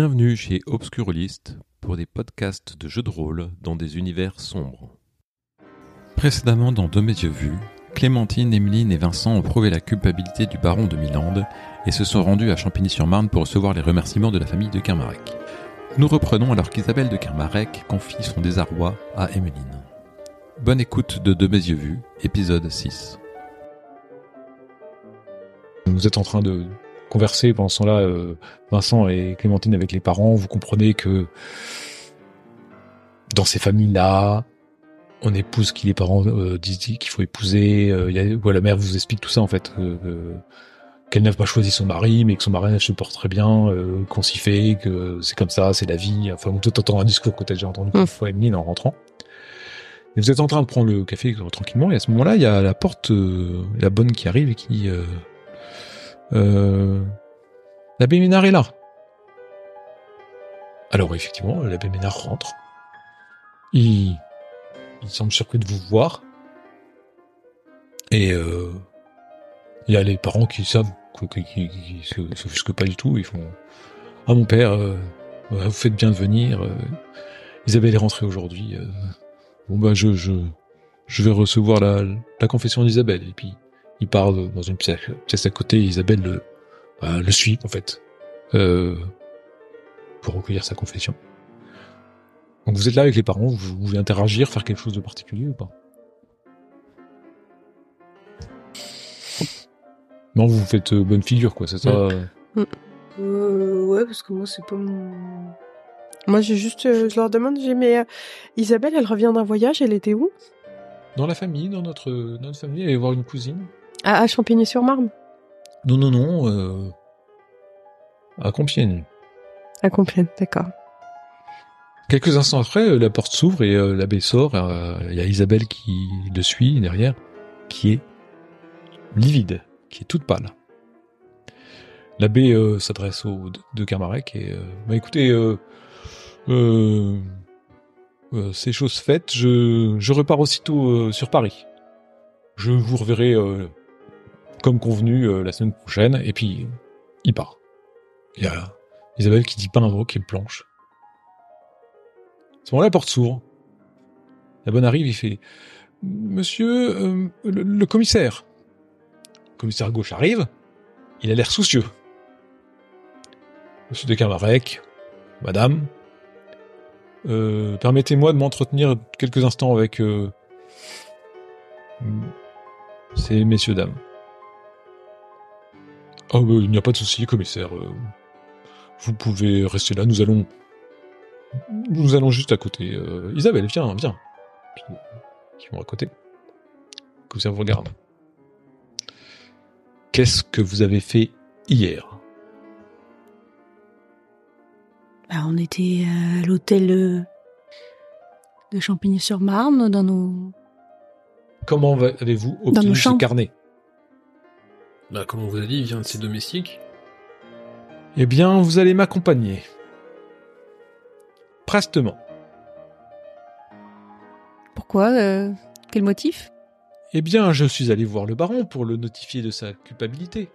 Bienvenue chez Obscurlist pour des podcasts de jeux de rôle dans des univers sombres. Précédemment dans De mes yeux vus, Clémentine, Emeline et Vincent ont prouvé la culpabilité du baron de Milande et se sont rendus à Champigny-sur-Marne pour recevoir les remerciements de la famille de Kermarek. Nous reprenons alors qu'Isabelle de Kermarek confie son désarroi à Emeline. Bonne écoute de De mes yeux vus, épisode 6. Vous êtes en train de converser pendant ce temps-là, euh, Vincent et Clémentine avec les parents. Vous comprenez que dans ces familles-là, on épouse qui les parents euh, disent qu'il faut épouser. Euh, y a, ouais, la mère vous explique tout ça en fait. euh, qu'elle n'a pas choisi son mari, mais que son mari se porte très bien, euh, qu'on s'y fait, que c'est comme ça, c'est la vie. Enfin, tout t'entends un discours que t'as déjà entendu une fois, Emeline, en rentrant. Et vous êtes en train de prendre le café euh, tranquillement, et à ce moment-là, il y a la porte, euh, la bonne qui arrive et qui... Euh, l'abbé Ménard est là. Alors effectivement, l'abbé Ménard rentre. Il, semble surpris de vous voir. Et euh, il y a les parents qui savent, qui, qui, qui s'offusquent pas du tout. Ils font Ah mon père, euh, vous faites bien de venir. Isabelle est rentrée aujourd'hui. bon bah je, vais recevoir la, confession d'Isabelle. Il part dans une pièce, pièce à côté. Isabelle le, bah, le suit en fait euh, pour recueillir sa confession. Donc vous êtes là avec les parents, vous, voulez interagir, faire quelque chose de particulier ou pas? Non, vous faites euh, bonne figure quoi, c'est ça? Euh, Euh, ouais, parce que moi, c'est pas mon... Moi, j'ai juste... euh, je leur demande, j'ai mais euh, Isabelle, elle revient d'un voyage, elle était où? Dans la famille, dans notre, dans notre famille, aller voir une cousine À, à Champigny-sur-Marne? Non, non, non, euh, à Compiègne. À Compiègne, d'accord. Quelques instants après, euh, la porte s'ouvre et euh, l'abbé sort. euh, Il y a Isabelle qui le suit derrière, qui est livide, qui est toute pâle. L'abbé euh, s'adresse au de Kermarek et bah écoutez, euh, euh, euh, ces choses faites, je, je repars aussitôt sur Paris. Je vous reverrai euh, comme convenu euh, la semaine prochaine et puis il part. Il y a Isabelle qui dit pas un mot, qui est blanche. À ce moment-là, la porte s'ouvre. La bonne arrive, il fait Monsieur euh, le, commissaire. Le commissaire gauche arrive. Il a l'air soucieux. Monsieur de Camarec, Madame, euh, permettez-moi de m'entretenir quelques instants avec ces messieurs Oh, bah, il n'y a pas de souci, commissaire. euh, vous pouvez rester là. Nous allons nous allons juste à côté. Euh, Isabelle, viens, viens. Qui vont à côté. Comme ça, vous regarde. Qu'est-ce que vous avez fait hier? Bah, on était à l'hôtel euh, de Champigny-sur-Marne dans nos. Comment avez-vous obtenu ce carnet Bah, comme on vous a dit, il vient de ses domestiques. Eh bien, vous allez m'accompagner. Prestement. Pourquoi euh, Quel motif? Eh bien, je suis allé voir le baron pour le notifier de sa culpabilité.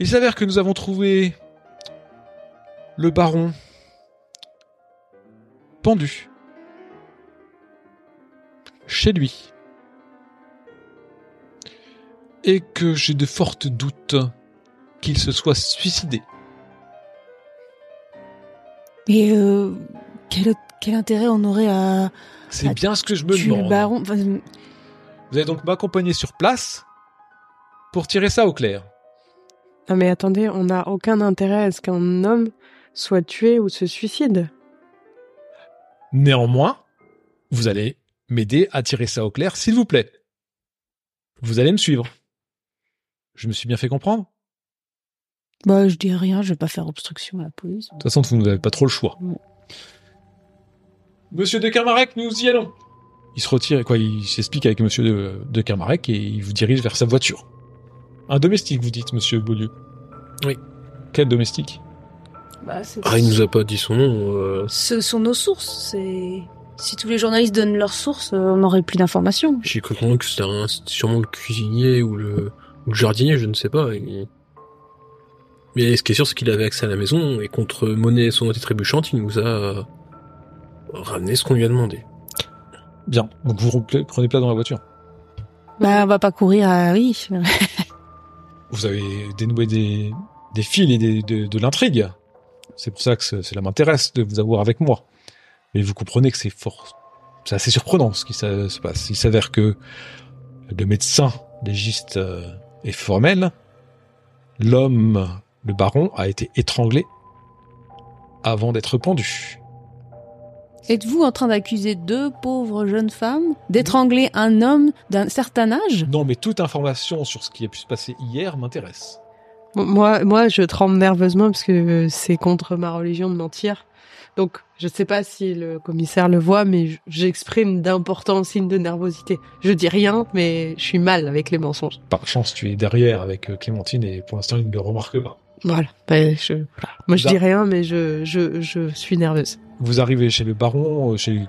Il s'avère que nous avons trouvé le baron pendu chez lui. Et que j'ai de fortes doutes qu'il se soit suicidé. Et euh, quel, quel intérêt on aurait à C'est bien ce que je me demande. baron Enfin, Vous allez donc m'accompagner sur place pour tirer ça au clair. Non mais attendez, on n'a aucun intérêt à ce qu'un homme soit tué ou se suicide. Néanmoins, vous allez m'aider à tirer ça au clair, s'il vous plaît. Vous allez me suivre. Je me suis bien fait comprendre De Bah, je dis rien, je vais pas faire obstruction à la police. toute façon, vous n'avez pas trop le choix. Mm. Monsieur de Kermarek, nous y allons. Il se retire, quoi, il s'explique avec monsieur de, de Kermarek et il vous dirige vers sa voiture. Un domestique, vous dites, monsieur Beaulieu Oui. Quel domestique? Bah, c'est- Ah, il nous a pas dit son nom. euh, Ce sont nos sources. C'est si tous les journalistes donnent leurs sources, euh, on n'aurait plus d'informations. J'ai cru comprendre que c'était un- c'était sûrement le cuisinier ou le, ou le jardinier, je ne sais pas. Mais ce qui est sûr, c'est qu'il avait accès à la maison et contre monnaie son et trébuchante, il nous a euh, ramené ce qu'on lui a demandé. Bien. Donc vous prenez place dans la voiture. Bah, on va pas courir à... Oui. Vous avez dénoué des, des fils et des, de, de l'intrigue. C'est pour ça que ce- cela m'intéresse de vous avoir avec moi. Mais vous comprenez que c'est fort, c'est assez surprenant ce qui se se passe. Il s'avère que le médecin légiste euh, est formel. L'homme, le baron, a été étranglé avant d'être pendu. Êtes-vous en train d'accuser deux pauvres jeunes femmes d'étrangler un homme d'un certain âge? Non, mais toute information sur ce qui a pu se passer hier m'intéresse. Moi, moi, je tremble nerveusement parce que c'est contre ma religion de mentir. Donc, je sais pas si le commissaire le voit, mais j'exprime d'importants signes de nervosité. Je dis rien, mais je suis mal avec les mensonges. Par chance, tu es derrière avec euh, Clémentine et pour l'instant, il ne le remarque pas. Voilà. Ben, je, voilà. Moi, je dis rien, mais je, je, je suis nerveuse. Vous arrivez chez le baron, euh, chez,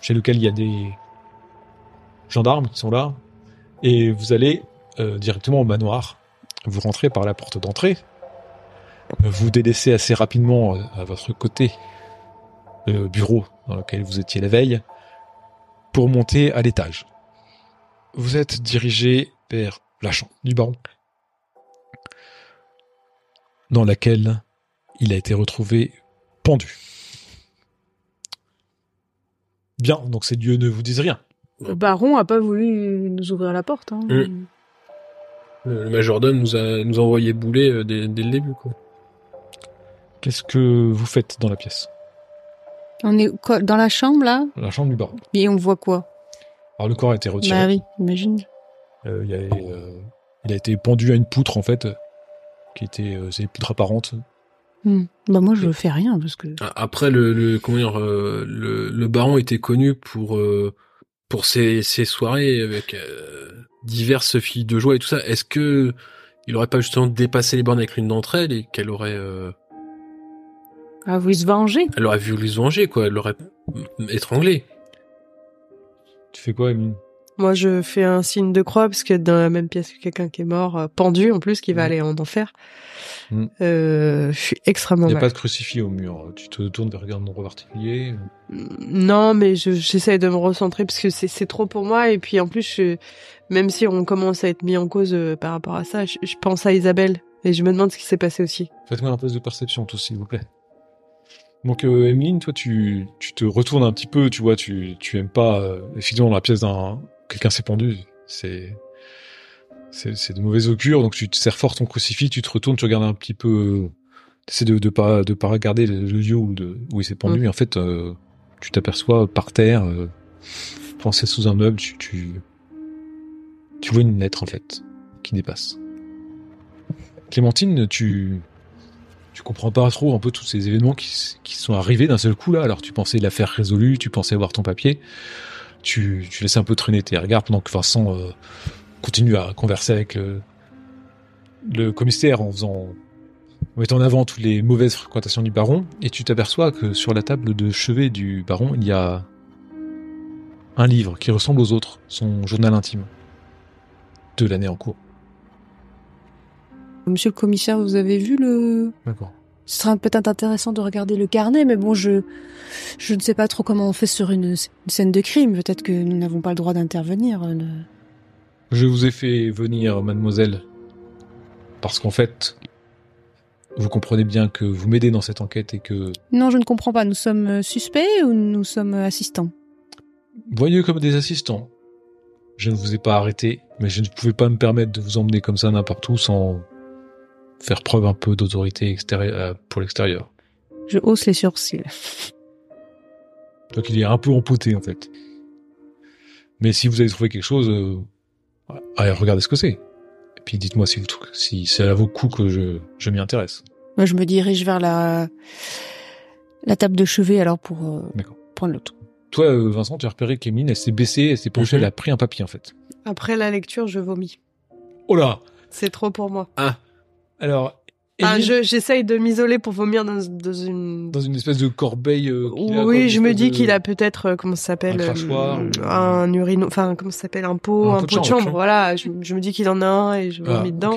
chez lequel il y a des gendarmes qui sont là, et vous allez euh, directement au manoir. Vous rentrez par la porte d'entrée. Vous délaissez assez rapidement à votre côté le bureau dans lequel vous étiez la veille pour monter à l'étage. Vous êtes dirigé vers la chambre du baron, dans laquelle il a été retrouvé pendu. Bien, donc ces dieux ne vous disent rien. Le baron a pas voulu nous ouvrir la porte. Hein. Mm. Le, le majordome nous a, nous a envoyé bouler euh, dès, dès le début, quoi. Qu'est-ce que vous faites dans la pièce? On est quoi, dans la chambre là? La chambre du baron. Et on voit quoi? Alors le corps a été retiré. Bah oui, imagine. Euh, il, y avait, euh, il a été pendu à une poutre en fait, qui était euh, c'est une poutre apparente. Hmm. Bah moi je fais rien parce que. Après, le, le comment dire, euh, le, le baron était connu pour euh, pour ses, ses soirées avec euh, diverses filles de joie et tout ça. Est-ce que il aurait pas justement dépassé les bornes avec l'une d'entre elles et qu'elle aurait euh, Ah, vous se venger elle aurait voulu se venger quoi Elle l'aurait mm, étranglé. Tu fais quoi, Emile Moi, je fais un signe de croix parce que dans la même pièce que quelqu'un qui est mort, euh, pendu en plus, qui va Mm. aller en enfer. Mm. Euh, je suis Il extrêmement n'y a mal. pas de crucifix au mur. Tu te tournes vers un endroit particulier. Non, mais je- j'essaie de me recentrer parce que c'est c'est trop pour moi. Et puis en plus, je- même si on commence à être mis en cause euh, par rapport à ça, je, je pense à Isabelle et je me demande ce qui s'est passé aussi. Faites-moi un test de perception, tous, s'il vous plaît. Donc, euh, Emeline, toi, tu, tu te retournes un petit peu, tu vois, tu, tu aimes pas, euh, effectivement, la pièce d'un, quelqu'un s'est pendu, c'est, c'est, c'est de mauvais augure, donc tu te serres fort ton crucifix, tu te retournes, tu regardes un petit peu, t'essaies de, de pas, de pas regarder le, lieu où, de, où il s'est pendu, Mm. et en fait, euh, tu t'aperçois par terre, euh, pensé sous un meuble, tu, tu, tu vois une lettre, en fait, qui dépasse. Clémentine, tu, tu comprends pas trop un peu tous ces événements qui, sont arrivés d'un seul coup là. Alors tu pensais l'affaire résolue, tu pensais avoir ton papier, tu, tu laissais un peu traîner tes regards pendant que Vincent euh, continue à converser avec le, le commissaire en faisant en mettant en avant toutes les mauvaises fréquentations du baron, et tu t'aperçois que sur la table de chevet du baron, il y a un livre qui ressemble aux autres, son journal intime de l'année en cours. Monsieur le commissaire, vous avez vu le. D'accord. Ce serait peut-être intéressant de regarder le carnet, mais bon, je je ne sais pas trop comment on fait sur une, une scène de crime. Peut-être que nous n'avons pas le droit d'intervenir. euh, le- Je vous ai fait venir, mademoiselle, parce qu'en fait, vous comprenez bien que vous m'aidez dans cette enquête et que Non, je ne comprends pas. Nous sommes euh, suspects ou nous sommes euh, assistants? Voyez comme des assistants. Je ne vous ai pas arrêté, mais je ne pouvais pas me permettre de vous emmener comme ça n'importe où sans faire preuve un peu d'autorité extérieure euh, pour l'extérieur. Je hausse les sourcils. Donc il est un peu empoté en fait. Mais si vous avez trouvé quelque chose, euh, allez, regardez ce que c'est. Et puis dites-moi si, vous si ça vaut le coup que je, je m'y intéresse. Moi, je me dirige vers la la table de chevet alors pour euh, D'accord. prendre l'autre. Toi, euh, Vincent, tu as repéré qu'Emeline, elle s'est baissée, elle s'est penchée, Mhm. elle a pris un papier en fait. Après la lecture, je vomis. Oh là C'est trop pour moi. Alors, Ah, je- j'essaye de m'isoler pour vomir dans, dans une. dans une espèce de corbeille. euh, qu'il a, quoi, Oui, je me dis de- qu'il a peut-être euh, comment ça s'appelle Un crachoir, euh, ou- un urino, enfin comment ça s'appelle un pot, Un un, pot de pot de chambre, chambre. Voilà, je, je me dis qu'il en a un et je Ah, vomis dedans.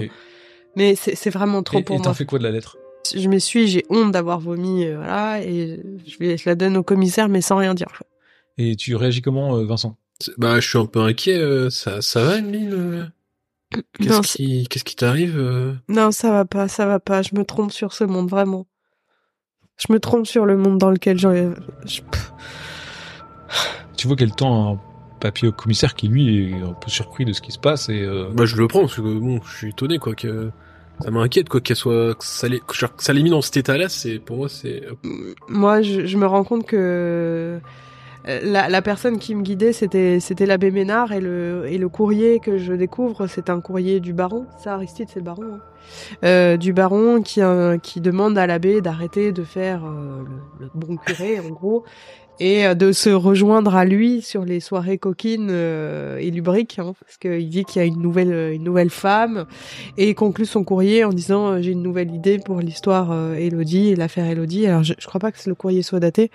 Mais c'est c'est vraiment trop Et pour et t'en moi. fais quoi de la lettre? Je m'essuie, j'ai honte d'avoir vomi, euh, voilà, et je, la donne au commissaire, mais sans rien dire. Et tu réagis comment, Vincent? C'est- Bah, je suis un peu inquiet. euh, ça, ça va, euh Qu'est-ce qui, qu'est-ce qui t'arrive euh Non, ça va pas, ça va pas. Je me trompe sur ce monde, vraiment. Je me trompe sur le monde dans lequel j'en... je- pff. Tu vois qu'elle tend un papier au commissaire qui, lui, est un peu surpris de ce qui se passe et... euh, Bah, je le prends parce que bon, je suis étonné quoi que ça m'inquiète quoi qu'elle soit, que ça l'ait, que genre, que ça l'ait mis dans cet état-là. C'est pour moi, c'est Moi, je, je me rends compte que la, la personne qui me guidait, c'était c'était l'abbé Ménard et le et le courrier que je découvre, c'est un courrier du baron. Ça, Aristide, c'est le baron. hein. Euh, du baron qui euh, qui demande à l'abbé d'arrêter de faire euh, le, le bon curé, en gros, et euh, de se rejoindre à lui sur les soirées coquines euh, et lubriques, hein, parce qu'il dit qu'il y a une nouvelle une nouvelle femme, et il conclut son courrier en disant euh, j'ai une nouvelle idée pour l'histoire euh, Elodie, l'affaire Elodie. Alors je, je crois pas que le courrier soit daté,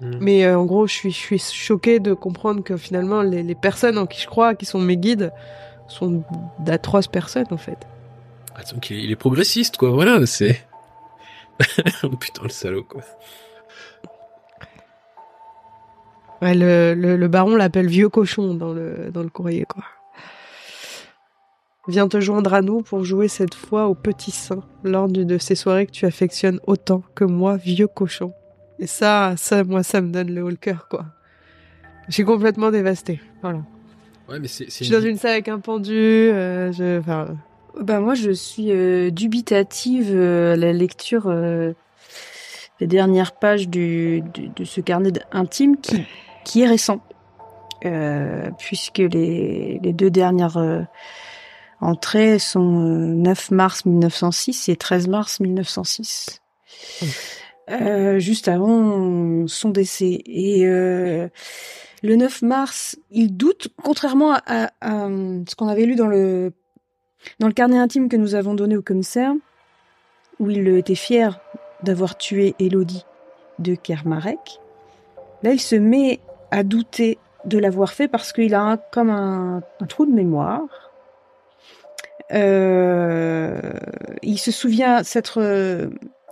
Hmm. mais euh, en gros je suis je suis choquée de comprendre que finalement les, les personnes en qui je crois, qui sont mes guides, sont d'atroces personnes en fait. Ah, donc il est, il est progressiste quoi. Voilà, c'est putain le salaud quoi. Ouais, le, le, le baron l'appelle vieux cochon dans le, dans le courrier, quoi. Viens te joindre à nous pour jouer cette fois au petit saint lors de ces soirées que tu affectionnes autant que moi, vieux cochon. Et ça, ça, moi, ça me donne le haut le cœur, quoi. Je suis complètement dévastée. Voilà. Ouais, mais c'est, Je suis dans une salle avec un pendu, euh, je, enfin, Bah moi je suis euh, dubitative euh, à la lecture euh, des dernières pages du, du- de ce carnet intime qui, qui est récent. Euh, puisque les, les deux dernières euh, entrées sont euh, 9 mars 1906 et 13 mars 1906. Euh, juste avant son décès. Et euh, le 9 mars, il doute, contrairement à, ce qu'on avait lu dans le dans le carnet intime que nous avons donné au commissaire, où il était fier d'avoir tué Élodie de Kermarek, là il se met à douter de l'avoir fait parce qu'il a comme un, trou de mémoire. Euh, il se souvient s'être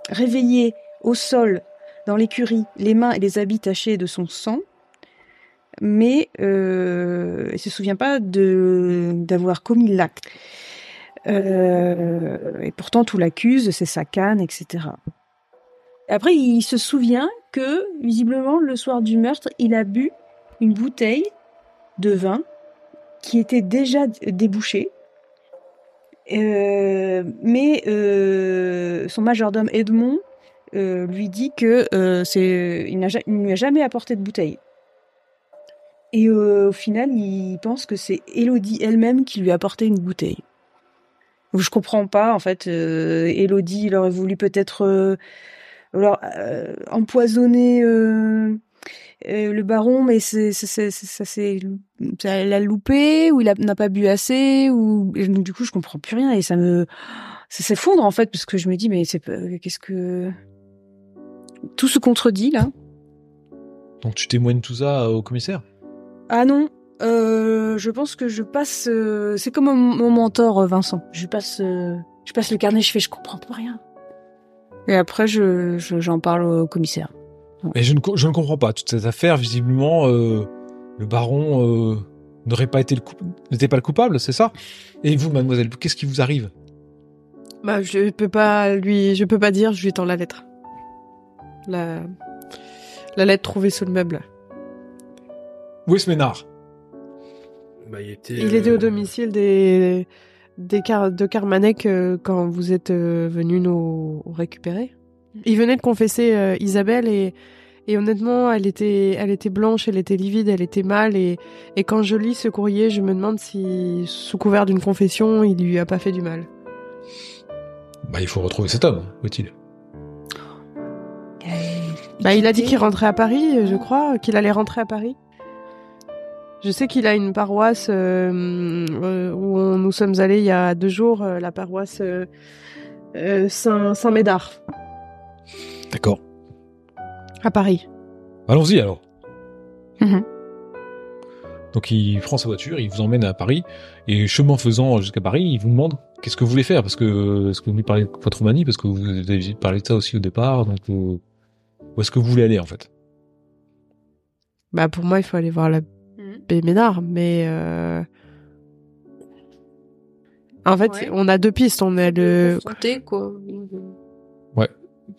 réveillé au sol dans l'écurie, les mains et les habits tachés de son sang, mais euh, il se souvient pas d'avoir commis l'acte. Euh, et pourtant, tout l'accuse, c'est sa canne, etc. Après, il se souvient que, visiblement, le soir du meurtre, il a bu une bouteille de vin qui était déjà débouchée. Euh, mais euh, son majordome Edmond euh, lui dit que euh, c'est, il, n'a ne lui a jamais apporté de bouteille. Et euh, au final, il pense que c'est Élodie elle-même qui lui a apporté une bouteille. Je comprends pas, en fait. Élodie, il aurait voulu peut-être empoisonner le baron, mais c'est, ça c'est, ça l'a loupé ou il a- n'a pas bu assez ou du coup je comprends plus rien et ça me, ça s'effondre en fait parce que je me dis mais c'est qu'est-ce que tout se contredit là. Donc tu témoignes tout ça au commissaire? Ah non, euh, je pense que je passe. euh, c'est comme mon, mon mentor euh, Vincent. Je passe, euh, je passe le carnet, je fais, je comprends plus rien. Et après, je, je- j'en parle au commissaire. Mais je ne, je ne comprends pas toute cette affaire. Visiblement, euh, le baron euh, n'aurait pas été le coup- n'était pas le coupable, c'est ça? Et vous, mademoiselle, qu'est-ce qui vous arrive? Bah, je peux pas lui, je peux pas dire, je lui tends la lettre. La, la lettre trouvée sous le meuble. Où est ce Ménard? Bah, il était. Il était au euh, domicile des, des Car- de Carmanek euh, quand vous êtes euh, venu nous récupérer. Il venait de confesser euh, Isabelle et, et honnêtement, elle était, elle était blanche, elle était livide, elle était mal et, et quand je lis ce courrier, je me demande si, sous couvert d'une confession, il lui a pas fait du mal. Bah, il faut retrouver cet homme. Où est-il Bah, il a dit qu'il rentrait à Paris, je crois, qu'il allait rentrer à Paris. Je sais qu'il a une paroisse euh, euh, où on- nous sommes allés il y a deux jours, euh, la paroisse euh, euh, Saint, Saint-Médard, D'accord. à Paris. Allons-y alors. Mhm. Donc il prend sa voiture, il vous emmène à Paris, et chemin faisant jusqu'à Paris, il vous demande qu'est-ce que vous voulez faire? Parce que est-ce que vous voulez parler de votre manie Parce que vous avez parlé de ça aussi au départ. Donc euh, où est-ce que vous voulez aller en fait? Bah pour moi, il faut aller voir la Mhm. baie Ménard, mais euh... en fait, Ouais. on a deux pistes. On a le Confronté, quoi.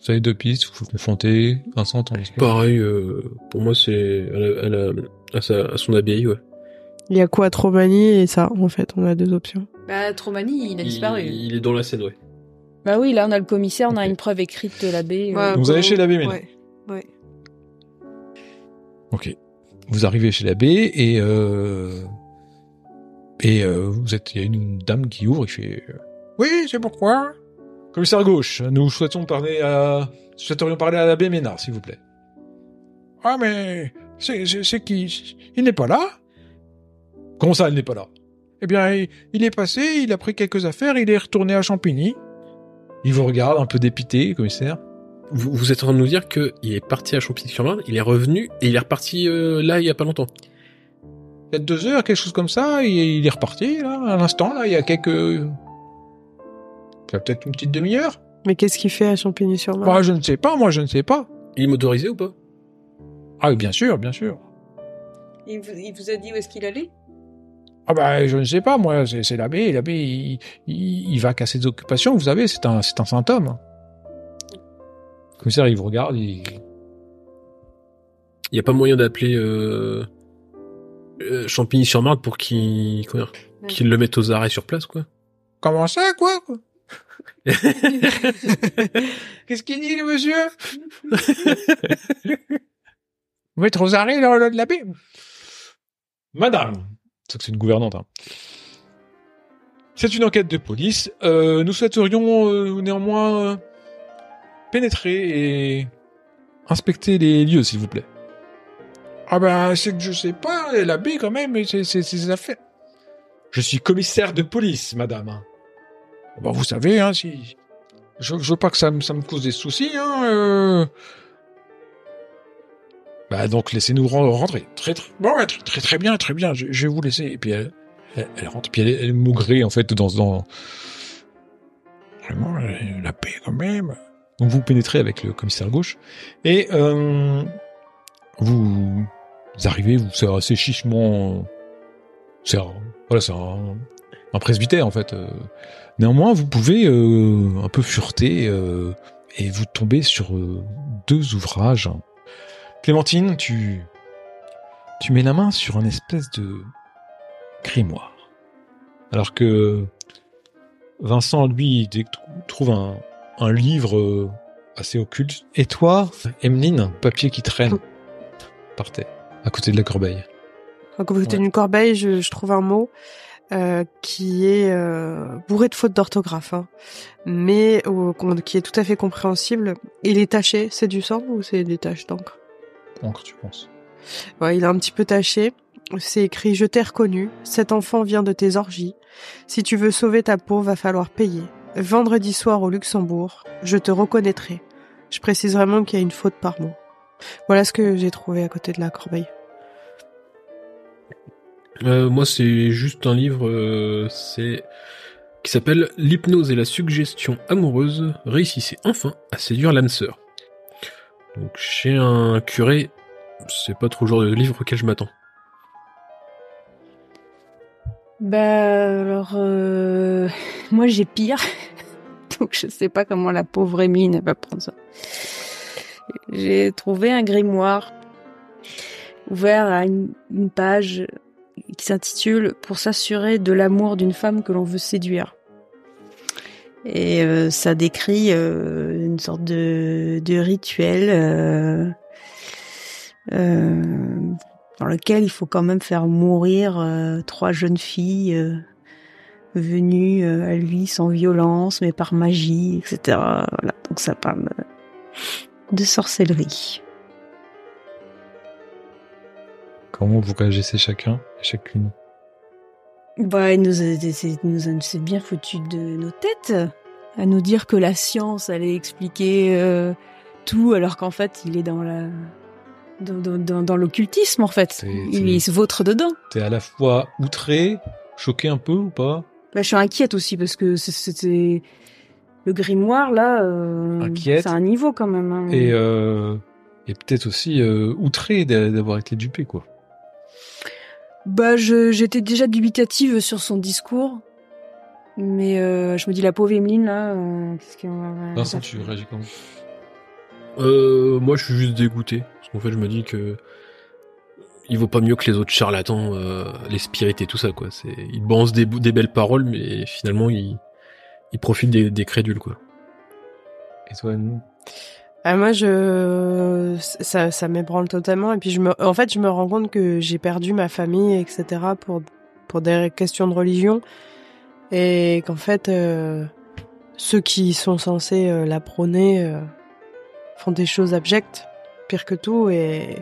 Vous avez deux pistes, vous confrontez. Vincent, Pareil, euh, pour moi, c'est à, la- à, la- à, sa- à son abbaye, ouais. il y a quoi Tromanie et ça. En fait, on a deux options. Bah, Tromani, il a disparu. Il, il est dans la scène, ouais. Bah oui, là, on a le commissaire, on a une preuve écrite de l'abbé. Ouais, Donc vous allez chez l'abbé Ménard. Ouais. Ok. Vous arrivez chez l'abbé et euh, et euh, vous êtes, il y a une dame qui ouvre, il fait euh, oui, c'est pourquoi? Commissaire gauche, nous souhaitons parler à, souhaiterions parler à l'abbé Ménard, s'il vous plaît. Ah mais c'est qui? Il n'est pas là? Comment ça, il n'est pas là? Eh bien, il est passé, il a pris quelques affaires, il est retourné à Champigny. Il vous regarde un peu dépité, commissaire. Vous, vous êtes en train de nous dire qu'il est parti à Champigny-sur-Marne, il est revenu et il est reparti euh, là il y a pas longtemps. peut-être deux heures, quelque chose comme ça, et il est reparti, là, à l'instant, là, il y a quelques... Il y a peut-être une petite demi-heure Mais qu'est-ce qu'il fait à Champigny-sur-Marne? Moi, je ne sais pas, moi, je ne sais pas. Il est motorisé ou pas? Ah, oui, bien sûr, bien sûr. Il vous, il vous a dit où est-ce qu'il allait? Ah bah, je ne sais pas, moi, c'est l'abbé, l'abbé, il, il, il va casser des occupations, vous savez, c'est un, c'est un saint homme. Le commissaire, il vous regarde, il... Il y a pas moyen d'appeler euh, euh, Champigny-sur-Marne pour qu'il qu'il le mette aux arrêts sur place, quoi. Comment ça, quoi Qu'est-ce qu'il dit, le monsieur Vous mettre aux arrêts, là, de l'abbé Madame C'est que c'est une gouvernante, hein. C'est une enquête de police. Euh, nous souhaiterions euh, néanmoins euh, pénétrer et inspecter les lieux, s'il vous plaît. Ah ben, c'est que je sais pas, l'abbé quand même, c'est ses affaires. Je suis commissaire de police, madame. Bah, vous savez, hein, si... Je, je veux pas que ça, me- ça me cause des soucis, hein. euh. Bah, donc, laissez-nous ren- rentrer. Très, très, bon, ouais, très, très, très bien, très bien, je, je vais vous laisser. Et puis, elle, elle, elle rentre, puis elle, elle est maugrée, en fait, dans... dans... Vraiment, la paix, quand même. Donc, vous pénétrez avec le commissaire gauche, et euh, vous, arrivez, vous, c'est assez chichement... C'est voilà, c'est un, presbytère, en fait. euh. Néanmoins, vous pouvez euh, un peu fureter et vous tombez sur deux ouvrages. Clémentine, tu tu mets la main sur un espèce de grimoire, alors que Vincent, lui, trouve un, un livre euh, assez occulte. Et toi, Emeline, papier qui traîne par terre, à côté de la corbeille. À côté Ouais. d'une corbeille, je, je trouve un mot euh, qui est euh, bourré de fautes d'orthographe, hein, mais euh, qui est tout à fait compréhensible. Il est taché, c'est du sang ou c'est des taches d'encre? Encre, tu penses Ouais, il est un petit peu taché. C'est écrit Je t'ai reconnu. Cet enfant vient de tes orgies. Si tu veux sauver ta peau, va falloir payer. Vendredi soir au Luxembourg, je te reconnaîtrai. Je précise vraiment qu'il y a une faute par mot. Voilà ce que j'ai trouvé à côté de la corbeille. Euh, moi, c'est juste un livre, euh, c'est qui s'appelle L'hypnose et la suggestion amoureuse réussissez enfin à séduire l'âme sœur. Donc, chez un curé, c'est pas trop le genre de livre auquel je m'attends. Bah alors, euh, moi j'ai pire, donc je sais pas comment la pauvre Émine va prendre ça. J'ai trouvé un grimoire ouvert à une, page qui s'intitule Pour s'assurer de l'amour d'une femme que l'on veut séduire. Et euh, ça décrit euh, une sorte de, rituel dans lequel il faut quand même faire mourir euh, trois jeunes filles euh, venues euh, à lui sans violence, mais par magie, etc. Voilà, donc ça parle de sorcellerie. Comment vous réagissez chacun et chacune? Bah, il nous a, nous a- bien foutu de nos têtes à nous dire que la science allait expliquer tout, alors qu'en fait, il est dans la dans, dans, dans, dans l'occultisme en fait. Il, se vautre dedans. T'es à la fois outré, choqué un peu ou pas? Bah, je suis inquiète aussi parce que c'était le grimoire là. Euh. C'est un niveau quand même. hein. Et, euh, et peut-être aussi euh, outré d'a- d'avoir été dupé, quoi. Bah, j'étais déjà dubitative sur son discours. Mais euh, je me dis, la pauvre Emeline, là, Vincent, tu réagis comment? Euh, moi, je suis juste dégoûté. Parce qu'en fait, je me dis que il vaut pas mieux que les autres charlatans, euh, les spirites et tout ça, quoi. C'est, ils balancent des, belles paroles, mais finalement, ils, ils profitent des, des crédules, quoi. Et toi, Anne Ah, moi, je, ça, ça m'ébranle totalement. Et puis, je me, en fait, je me rends compte que j'ai perdu ma famille, etc., pour, pour des questions de religion. Et qu'en fait, euh, ceux qui sont censés euh, la prôner euh, font des choses abjectes, pire que tout. Et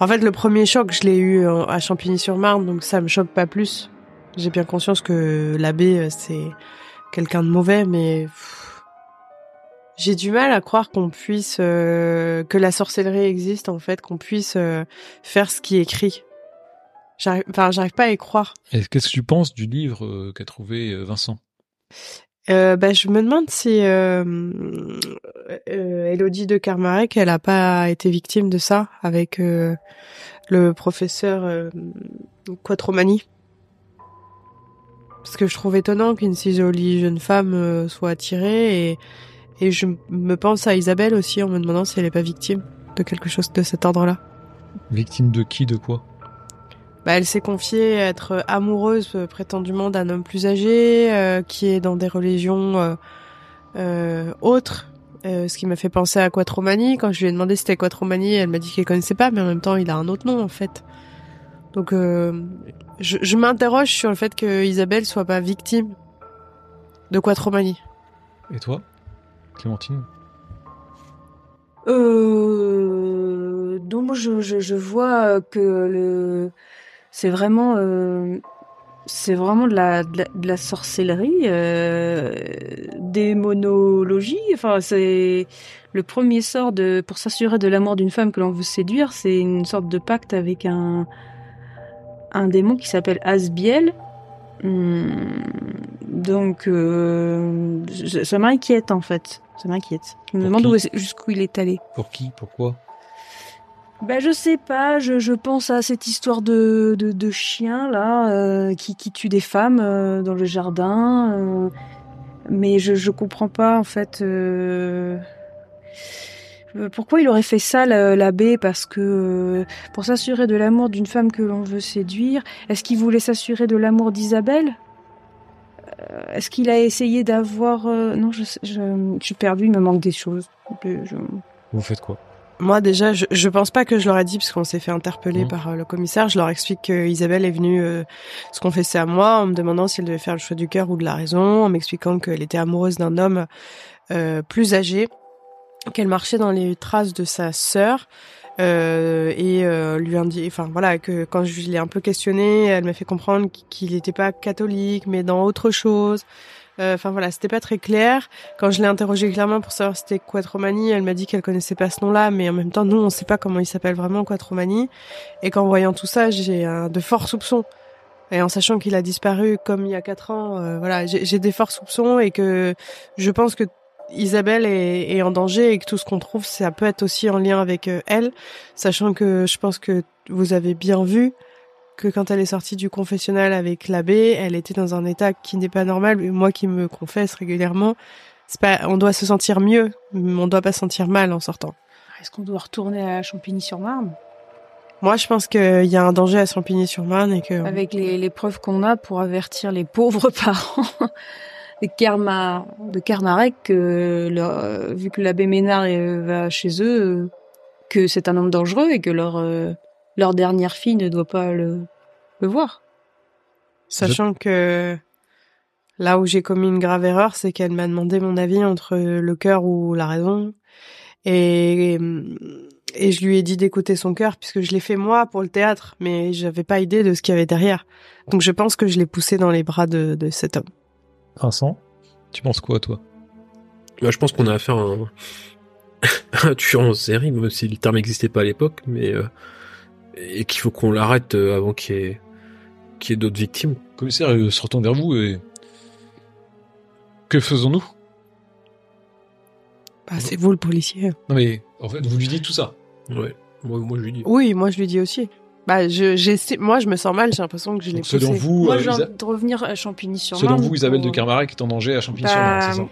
en fait, le premier choc, je l'ai eu à Champigny-sur-Marne, donc ça me choque pas plus. J'ai bien conscience que l'abbé, euh, c'est quelqu'un de mauvais, mais j'ai du mal à croire qu'on puisse euh, que la sorcellerie existe en fait, qu'on puisse euh, faire ce qui est écrit. J'arrive, enfin, j'arrive pas à y croire. Et qu'est-ce que tu penses du livre qu'a trouvé Vincent? Euh, bah, je me demande si euh, euh, Elodie de Carmarek, elle a pas été victime de ça avec euh, le professeur euh, Quattromani. Parce que je trouve étonnant qu'une si jolie jeune femme euh, soit attirée et, et je me pense à Isabelle aussi en me demandant si elle est pas victime de quelque chose de cet ordre-là. Victime de qui, de quoi? Bah, elle s'est confiée à être amoureuse euh, prétendument d'un homme plus âgé euh, qui est dans des religions euh, euh, autres. Euh, ce qui m'a fait penser à Quattromani. Quand je lui ai demandé si c'était Quattromani, elle m'a dit qu'elle connaissait pas, mais en même temps, il a un autre nom en fait. Donc, euh, je, je m'interroge sur le fait que Isabelle soit pas victime de Quattromani. Et toi Clémentine? Euh, donc je, je, je vois que le c'est vraiment euh, c'est vraiment de la, de la, de la sorcellerie, euh, des monologies. Enfin c'est le premier sort de pour s'assurer de l'amour d'une femme que l'on veut séduire, c'est une sorte de pacte avec un un démon qui s'appelle Asbiel. Hum, donc euh, je- ça m'inquiète en fait, ça m'inquiète. Je me demande jusqu'où il est allé. Pour qui? Pourquoi? Ben je sais pas, je, pense à cette histoire de, de, de chien là euh, qui, qui tue des femmes euh, dans le jardin, euh, mais je, je comprends pas en fait pourquoi il aurait fait ça la- l'abbé parce que pour s'assurer de l'amour d'une femme que l'on veut séduire, est-ce qu'il voulait s'assurer de l'amour d'Isabelle? Est-ce qu'il a essayé d'avoir non je, je suis perdue, il me manque des choses. Vous faites quoi? Moi déjà, je, je pense pas que je leur ai dit parce qu'on s'est fait interpeller Mhm. par euh, le commissaire. Je leur explique que Isabelle est venue euh, se confesser à moi en me demandant si elle devait faire le choix du cœur ou de la raison, en m'expliquant qu'elle était amoureuse d'un homme euh, plus âgé, qu'elle marchait dans les traces de sa sœur. euh, et euh, lui indi enfin voilà que quand je l'ai un peu questionné elle m'a fait comprendre qu'il n'était pas catholique mais dans autre chose Euh, Enfin voilà, c'était pas très clair. Quand je l'ai interrogée clairement pour savoir c'était Quattromani, elle m'a dit qu'elle connaissait pas ce nom-là, mais en même temps, nous, on sait pas comment il s'appelle vraiment Quattromani. Et qu'en voyant tout ça, j'ai de forts soupçons. Et en sachant qu'il a disparu comme il y a quatre ans, euh, voilà, j'ai j'ai des forts soupçons et que je pense que Isabelle est, est en danger et que tout ce qu'on trouve, ça peut être aussi en lien avec euh, elle, sachant que je pense que vous avez bien vu que quand elle est sortie du confessionnal avec l'abbé, elle était dans un état qui n'est pas normal. Moi qui me confesse régulièrement, c'est pas, on doit se sentir mieux, mais on doit pas se sentir mal en sortant. Est-ce qu'on doit retourner à Champigny-sur-Marne? Moi, je pense qu'il y a un danger à Champigny-sur-Marne et que avec les, les preuves qu'on a pour avertir les pauvres parents de, Kerma, de Kermarek que leur, vu que l'abbé Ménard euh, va chez eux, euh, que c'est un homme dangereux et que leur euh, leur dernière fille ne doit pas le, le voir. Sachant que là où j'ai commis une grave erreur, c'est qu'elle m'a demandé mon avis entre le cœur ou la raison. Et, et je lui ai dit d'écouter son cœur puisque je l'ai fait moi pour le théâtre, mais j'avais pas idée de ce qu'il y avait derrière. Donc je pense que je l'ai poussé dans les bras de, de cet homme. Vincent Tu penses quoi, toi? Bah, je pense qu'on a affaire à un, un tueur en série, même si le terme n'existait pas à l'époque, mais euh, et qu'il faut qu'on l'arrête euh, avant qu'il y ait, d'autres victimes. Commissaire euh, se retourne vers vous et que faisons-nous? Bah, c'est vous le policier. Non mais, en fait, vous lui dites tout ça. Ouais. Moi, moi, je lui dis. Oui, moi je lui dis aussi. Bah, je, moi je me sens mal, j'ai l'impression que je l'ai poussé. selon vous, Moi, euh, j'ai envie de revenir à Champigny-sur-Marne. selon vous, Isabelle de Carmarek est en danger à Champigny-sur-Marne, Bah, c'est ça?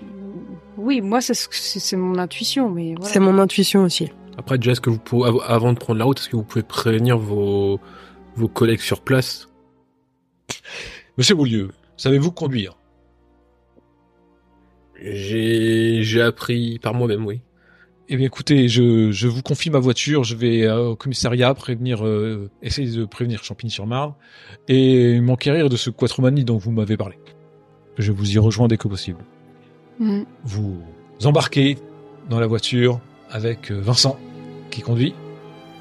Oui, moi, c'est mon intuition, mais voilà. C'est mon intuition aussi. Après, déjà, est-ce que vous pouvez, av- avant de prendre la route, est-ce que vous pouvez prévenir vos, vos collègues sur place? Monsieur Beaulieu, savez-vous conduire? J'ai, j'ai appris par moi-même, oui. Eh bien, écoutez, je, je vous confie ma voiture, je vais euh, au commissariat prévenir, euh, essayer de prévenir Champigny-sur-Marne et m'enquérir de ce quatromanie dont vous m'avez parlé. Je vous y rejoins dès que possible. Mhm. Vous embarquez dans la voiture avec euh, Vincent qui conduit,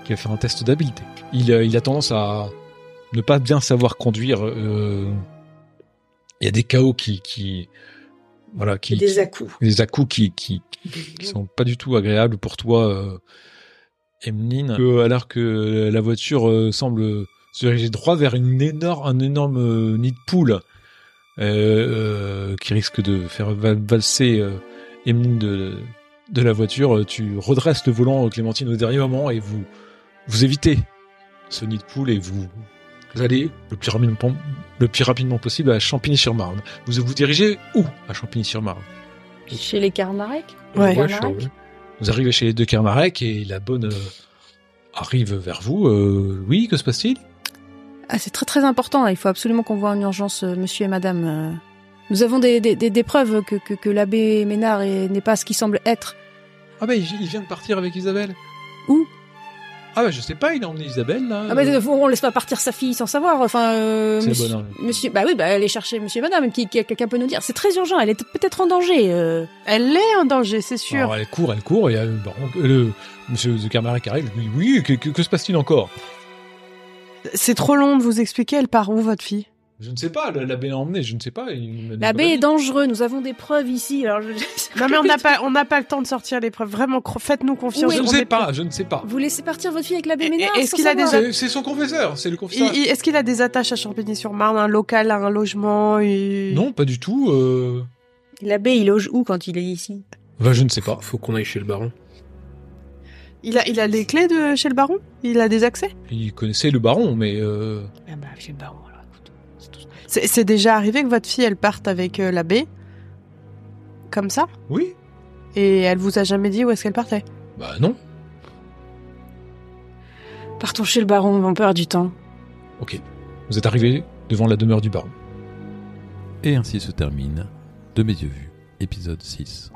qui va faire un test d'habileté. Il, euh, il a tendance à ne pas bien savoir conduire. euh, Il y a des chaos qui, qui voilà, qui, Des à-coups. des à-coups qui, qui, qui sont pas du tout agréables pour toi, euh, Emeline. Que, alors que la voiture euh, semble se diriger droit vers une énorme, un énorme nid de poule euh, qui risque de faire val- valser Emeline de, de la voiture. Euh, Tu redresses le volant, Clémentine, au dernier moment et vous, vous évitez ce nid de poule et vous, vous allez le plus rapidement, le plus rapidement possible à Champigny-sur-Marne. Vous vous dirigez où à Champigny-sur-Marne? Chez les Carmarek Ouais. Ouais, Vous arrivez chez les deux Kermarek et la bonne euh, arrive vers vous. Euh, oui, que se passe-t-il? Ah, c'est très très important. Il faut absolument qu'on voit en urgence euh, monsieur et madame. Nous avons des, des, des, des preuves que, que, que l'abbé Ménard est- n'est pas ce qu'il semble être. Ah bah il, il vient de partir avec Isabelle. Où? Ah bah je sais pas, il a emmené Isabelle là. Ah, euh, on laisse pas partir sa fille sans savoir. Enfin, euh, C'est le monsieur, bonheur. monsieur- bah oui, bah aller chercher monsieur et madame. Qui, qui- quelqu'un peut nous dire. C'est très urgent. Elle est peut-être en danger. euh. Elle est en danger, c'est sûr. Alors, elle court, elle court et euh, euh, le monsieur de Kermarek arrive. Oui, oui, que, que- que se passe-t-il encore? C'est trop long de vous expliquer, elle part où votre fille? Je ne sais pas, l'abbé l'a emmené, je ne sais pas. L'abbé est dangereux. Nous avons des preuves ici. Alors, je... Non mais on n'a pas, on n'a pas le temps de sortir les preuves. Vraiment, faites-nous confiance. Oui, Je ne sais pas, je ne sais pas. Vous laissez partir votre fille avec l'abbé Ménard est-ce qu'il a des. C'est c'est son confesseur, c'est le confesseur. Est-ce qu'il a des attaches à Champigny-sur-Marne, un local, un logement et- Non, pas du tout. Euh... L'abbé, il loge où quand il est ici? Bah, je ne sais pas. Faut qu'on aille chez le baron. Il a, il a les clés de chez le baron? Il a des accès? Il connaissait le baron, mais euh... Ah bah, chez le baron. C'est déjà arrivé que votre fille, elle parte avec euh, l'abbé Comme ça? Oui. Et elle vous a jamais dit où est-ce qu'elle partait? Bah non. Partons chez le baron. On perd du temps. Ok. Vous êtes arrivé devant la demeure du baron. Et ainsi se termine De mes yeux vus, épisode 6.